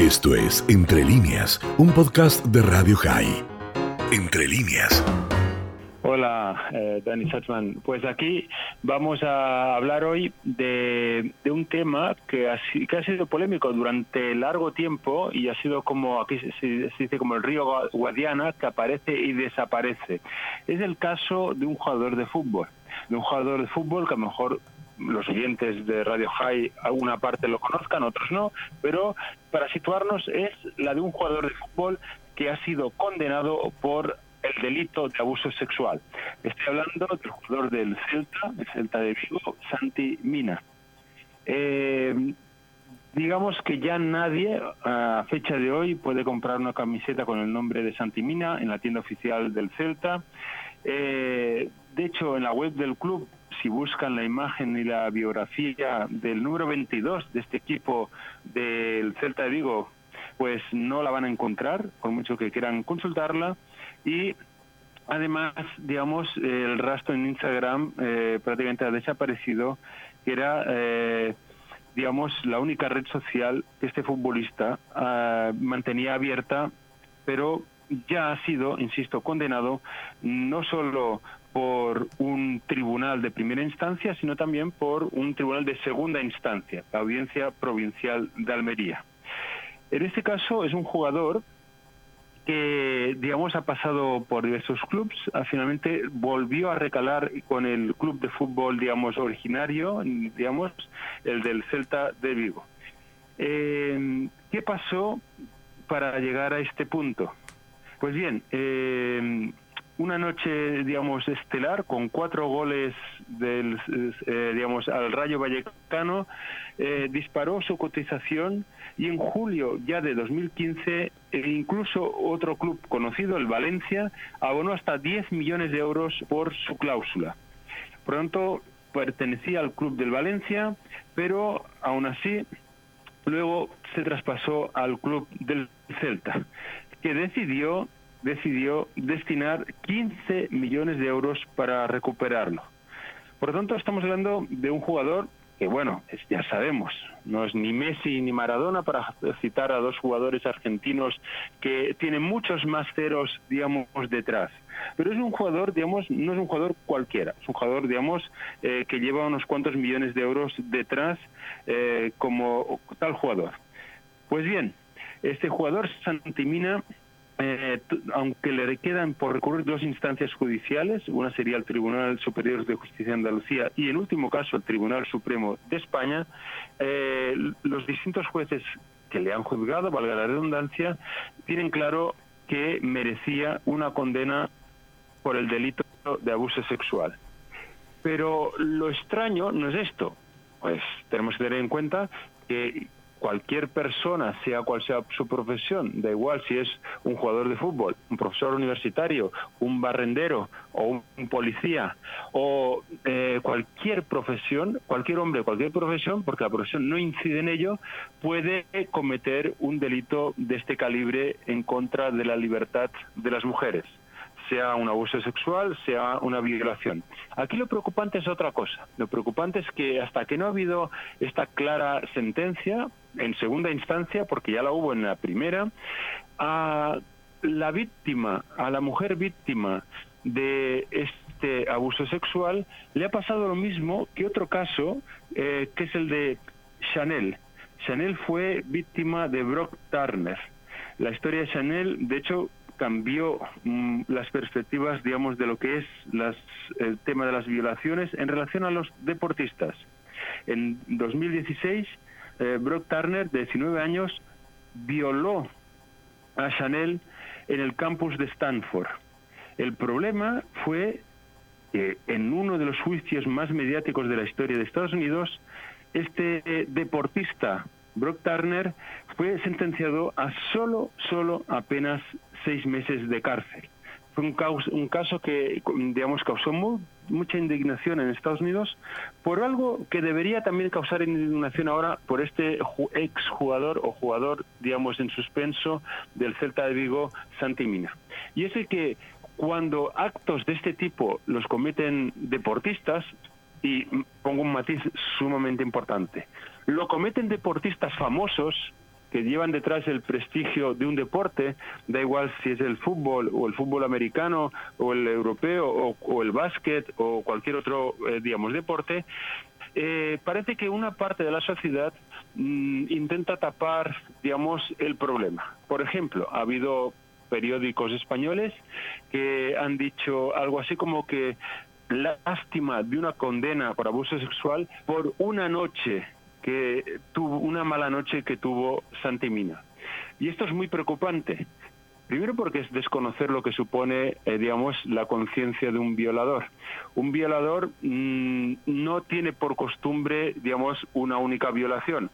Esto es Entre líneas, un podcast de Radio High. Entre líneas. Hola, eh, Dani Satzman. Pues aquí vamos a hablar hoy de, un tema que ha, que ha, sido polémico durante largo tiempo y ha sido como, aquí se, dice como el río Guadiana, que aparece y desaparece. Es el caso de un jugador de fútbol, de un jugador de fútbol que a lo mejor los oyentes de Radio High alguna parte lo conozcan, otros no, pero para situarnos es la de un jugador de fútbol que ha sido condenado por el delito de abuso sexual. Estoy hablando del jugador del Celta, el Celta de Vigo, Santi Mina. Eh, digamos que ya nadie a fecha de hoy puede comprar una camiseta con el nombre de Santi Mina en la tienda oficial del Celta. Eh, de hecho, en la web del club si buscan la imagen y la biografía del número 22 de este equipo del Celta de Vigo, pues no la van a encontrar, por mucho que quieran consultarla. Y además, digamos, el rastro en Instagram eh, prácticamente ha desaparecido, que era, eh, digamos, la única red social que este futbolista ah, mantenía abierta, pero ya ha sido, insisto, condenado no solo por un tribunal de primera instancia, sino también por un tribunal de segunda instancia, la Audiencia Provincial de Almería. En este caso es un jugador que, digamos, ha pasado por diversos clubes, ah, finalmente volvió a recalar con el club de fútbol, digamos, originario, digamos, el del Celta de Vigo. Eh, ¿Qué pasó para llegar a este punto? Pues bien, eh, una noche, digamos, estelar con cuatro goles del, eh, digamos, al Rayo Vallecano, eh, disparó su cotización y en julio ya de 2015 e incluso otro club conocido, el Valencia, abonó hasta 10 millones de euros por su cláusula. Pronto pertenecía al club del Valencia, pero aún así luego se traspasó al club del Celta, que decidió decidió destinar 15 millones de euros para recuperarlo. Por lo tanto, estamos hablando de un jugador que, bueno, ya sabemos, no es ni Messi ni Maradona para citar a dos jugadores argentinos que tienen muchos más ceros, digamos, detrás. Pero es un jugador, digamos, no es un jugador cualquiera, es un jugador, digamos, eh, que lleva unos cuantos millones de euros detrás eh, como tal jugador. Pues bien, este jugador Santimina eh, aunque le quedan por recurrir dos instancias judiciales, una sería el Tribunal Superior de Justicia de Andalucía y en último caso el Tribunal Supremo de España, eh, los distintos jueces que le han juzgado, valga la redundancia, tienen claro que merecía una condena por el delito de abuso sexual. Pero lo extraño no es esto, pues tenemos que tener en cuenta que cualquier persona, sea cual sea su profesión, da igual si es un jugador de fútbol, un profesor universitario, un barrendero o un policía o eh, cualquier profesión, cualquier hombre, cualquier profesión, porque la profesión no incide en ello, puede cometer un delito de este calibre en contra de la libertad de las mujeres sea un abuso sexual, sea una violación. Aquí lo preocupante es otra cosa. Lo preocupante es que hasta que no ha habido esta clara sentencia, en segunda instancia, porque ya la hubo en la primera, a la víctima, a la mujer víctima de este abuso sexual, le ha pasado lo mismo que otro caso, eh, que es el de Chanel. Chanel fue víctima de Brock Turner. La historia de Chanel, de hecho, cambió mm, las perspectivas, digamos, de lo que es el tema de las violaciones en relación a los deportistas. En 2016, eh, Brock Turner, de 19 años, violó a Chanel en el campus de Stanford. El problema fue que en uno de los juicios más mediáticos de la historia de Estados Unidos, este deportista Brock Turner fue sentenciado a solo, solo apenas seis meses de cárcel. Fue un, un caso que, digamos, causó mucha indignación en Estados Unidos por algo que debería también causar indignación ahora por este ex jugador o jugador, digamos, en suspenso del Celta de Vigo, Santimina. Y es el que cuando actos de este tipo los cometen deportistas, y pongo un matiz sumamente importante, lo cometen deportistas famosos, que llevan detrás el prestigio de un deporte, da igual si es el fútbol o el fútbol americano o el europeo o, el básquet o cualquier otro, eh, digamos, deporte, eh, parece que una parte de la sociedad mm, intenta tapar, digamos, el problema. Por ejemplo, ha habido periódicos españoles que han dicho algo así como que lástima de una condena por abuso sexual por una noche que tuvo una mala noche que tuvo Santimina. Y esto es muy preocupante. Primero porque es desconocer lo que supone, eh, digamos, la conciencia de un violador. Un violador mm, no tiene por costumbre, digamos, una única violación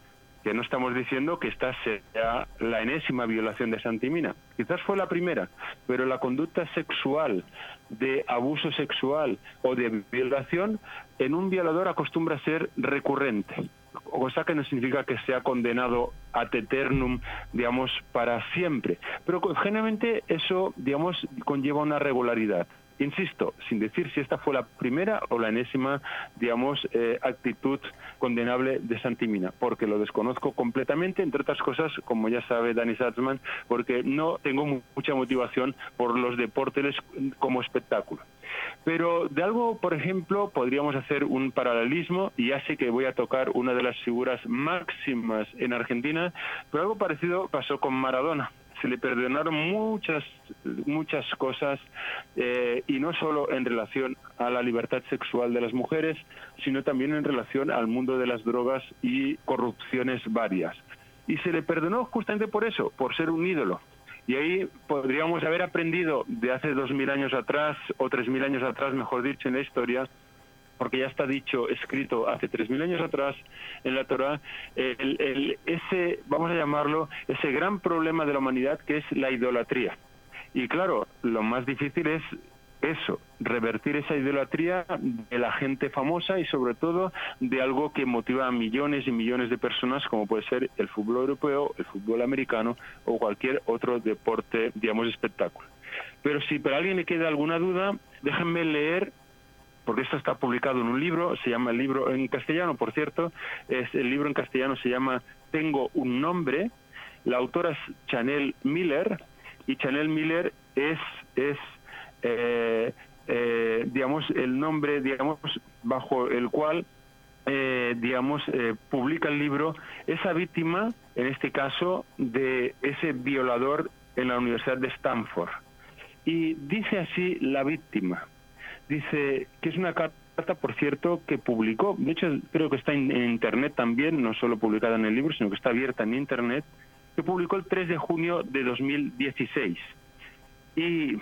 que no estamos diciendo que esta sea la enésima violación de Santimina. Quizás fue la primera, pero la conducta sexual, de abuso sexual o de violación, en un violador acostumbra ser recurrente cosa que no significa que sea condenado ad eternum, digamos, para siempre. Pero generalmente eso, digamos, conlleva una regularidad. Insisto, sin decir si esta fue la primera o la enésima, digamos, eh, actitud condenable de Santimina, porque lo desconozco completamente, entre otras cosas, como ya sabe Dani Satzman, porque no tengo mucha motivación por los deportes como espectáculo. Pero de algo, por ejemplo, podríamos hacer un paralelismo, y ya sé que voy a tocar una de las figuras máximas en Argentina, pero algo parecido pasó con Maradona se le perdonaron muchas muchas cosas eh, y no solo en relación a la libertad sexual de las mujeres sino también en relación al mundo de las drogas y corrupciones varias. Y se le perdonó justamente por eso por ser un ídolo. Y ahí podríamos haber aprendido de hace dos mil años atrás o tres mil años atrás mejor dicho en la historia porque ya está dicho, escrito hace tres mil años atrás en la Torah, el, ese, vamos a llamarlo, ese gran problema de la humanidad que es la idolatría. Y claro, lo más difícil es eso, revertir esa idolatría de la gente famosa y sobre todo de algo que motiva a millones y millones de personas como puede ser el fútbol europeo, el fútbol americano o cualquier otro deporte, digamos, espectáculo. Pero si para alguien le queda alguna duda, déjenme leer porque esto está publicado en un libro, se llama el libro en castellano, por cierto, es el libro en castellano se llama Tengo un nombre, la autora es Chanel Miller y Chanel Miller es es eh, eh, digamos el nombre digamos bajo el cual eh, digamos publica el libro esa víctima en este caso de ese violador en la Universidad de Stanford. Y dice así la víctima dice que es una carta, por cierto, que publicó, de hecho creo que está en, Internet también, no solo publicada en el libro, sino que está abierta en Internet, que publicó el 3 de junio de 2016. Y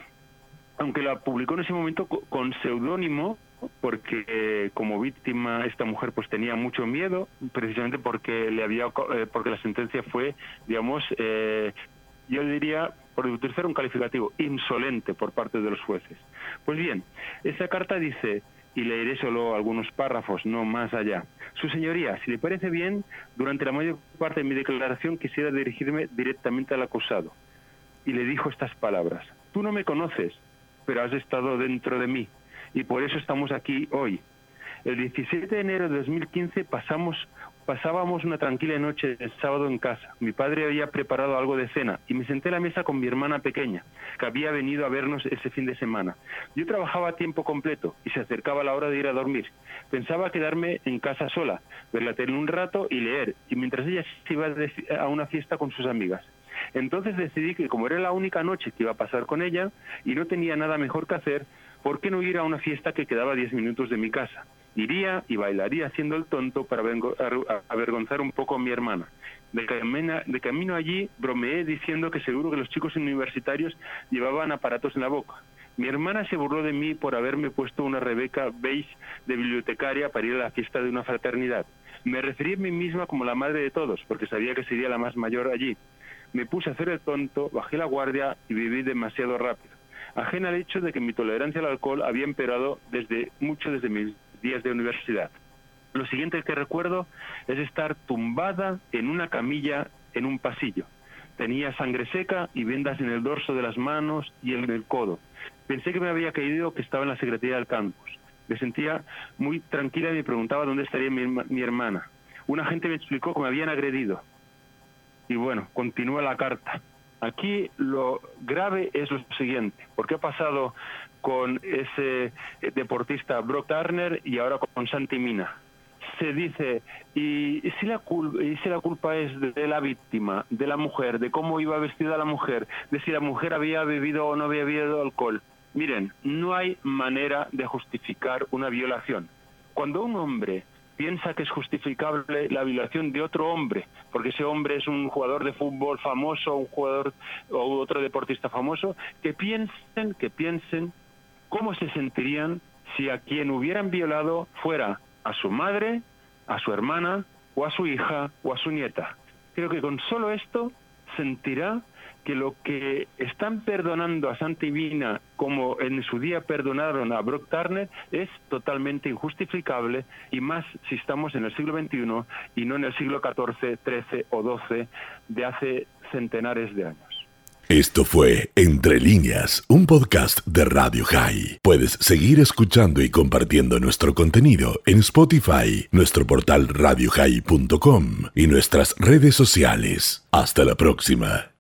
aunque la publicó en ese momento con seudónimo, porque eh, como víctima esta mujer pues tenía mucho miedo precisamente porque le había eh, porque la sentencia fue digamos eh, yo diría por utilizar un calificativo insolente por parte de los jueces pues bien, esa carta dice, y leeré solo algunos párrafos, no más allá. Su señoría, si le parece bien, durante la mayor parte de mi declaración quisiera dirigirme directamente al acusado. Y le dijo estas palabras, tú no me conoces, pero has estado dentro de mí, y por eso estamos aquí hoy. El 17 de enero de 2015 pasamos Pasábamos una tranquila noche el sábado en casa. Mi padre había preparado algo de cena y me senté a la mesa con mi hermana pequeña, que había venido a vernos ese fin de semana. Yo trabajaba a tiempo completo y se acercaba la hora de ir a dormir. Pensaba quedarme en casa sola, verla tener un rato y leer, y mientras ella se iba a una fiesta con sus amigas. Entonces decidí que como era la única noche que iba a pasar con ella y no tenía nada mejor que hacer, ¿por qué no ir a una fiesta que quedaba 10 minutos de mi casa? Iría y bailaría haciendo el tonto para avergonzar un poco a mi hermana. De camino, de camino allí bromeé diciendo que seguro que los chicos universitarios llevaban aparatos en la boca. Mi hermana se burló de mí por haberme puesto una Rebeca beige de bibliotecaria para ir a la fiesta de una fraternidad. Me referí a mí misma como la madre de todos, porque sabía que sería la más mayor allí. Me puse a hacer el tonto, bajé la guardia y viví demasiado rápido. Ajena al hecho de que mi tolerancia al alcohol había empeorado desde mucho desde mis días de universidad. Lo siguiente que recuerdo es estar tumbada en una camilla en un pasillo. Tenía sangre seca y vendas en el dorso de las manos y en el codo. Pensé que me había caído que estaba en la secretaría del campus. Me sentía muy tranquila y me preguntaba dónde estaría mi, hermana. Un agente me explicó que me habían agredido. Y bueno, continúa la carta. Aquí lo grave es lo siguiente, porque ha pasado con ese deportista Brock Turner y ahora con Santi Mina se dice, y, si la y si la culpa es de, la víctima, de la mujer, de cómo iba vestida la mujer, de si la mujer había bebido o no había bebido alcohol. Miren, no hay manera de justificar una violación. Cuando un hombre piensa que es justificable la violación de otro hombre, porque ese hombre es un jugador de fútbol famoso, un jugador o otro deportista famoso, que piensen, que piensen cómo se sentirían si a quien hubieran violado fuera a su madre, a su hermana, o a su hija, o a su nieta. Creo que con solo esto sentirá que lo que están perdonando a Santa Vina, como en su día perdonaron a Brock Turner, es totalmente injustificable y más si estamos en el siglo XXI y no en el siglo XIV, XIII o XII de hace centenares de años. Esto fue Entre líneas, un podcast de Radio High. Puedes seguir escuchando y compartiendo nuestro contenido en Spotify, nuestro portal radiohigh.com y nuestras redes sociales. Hasta la próxima.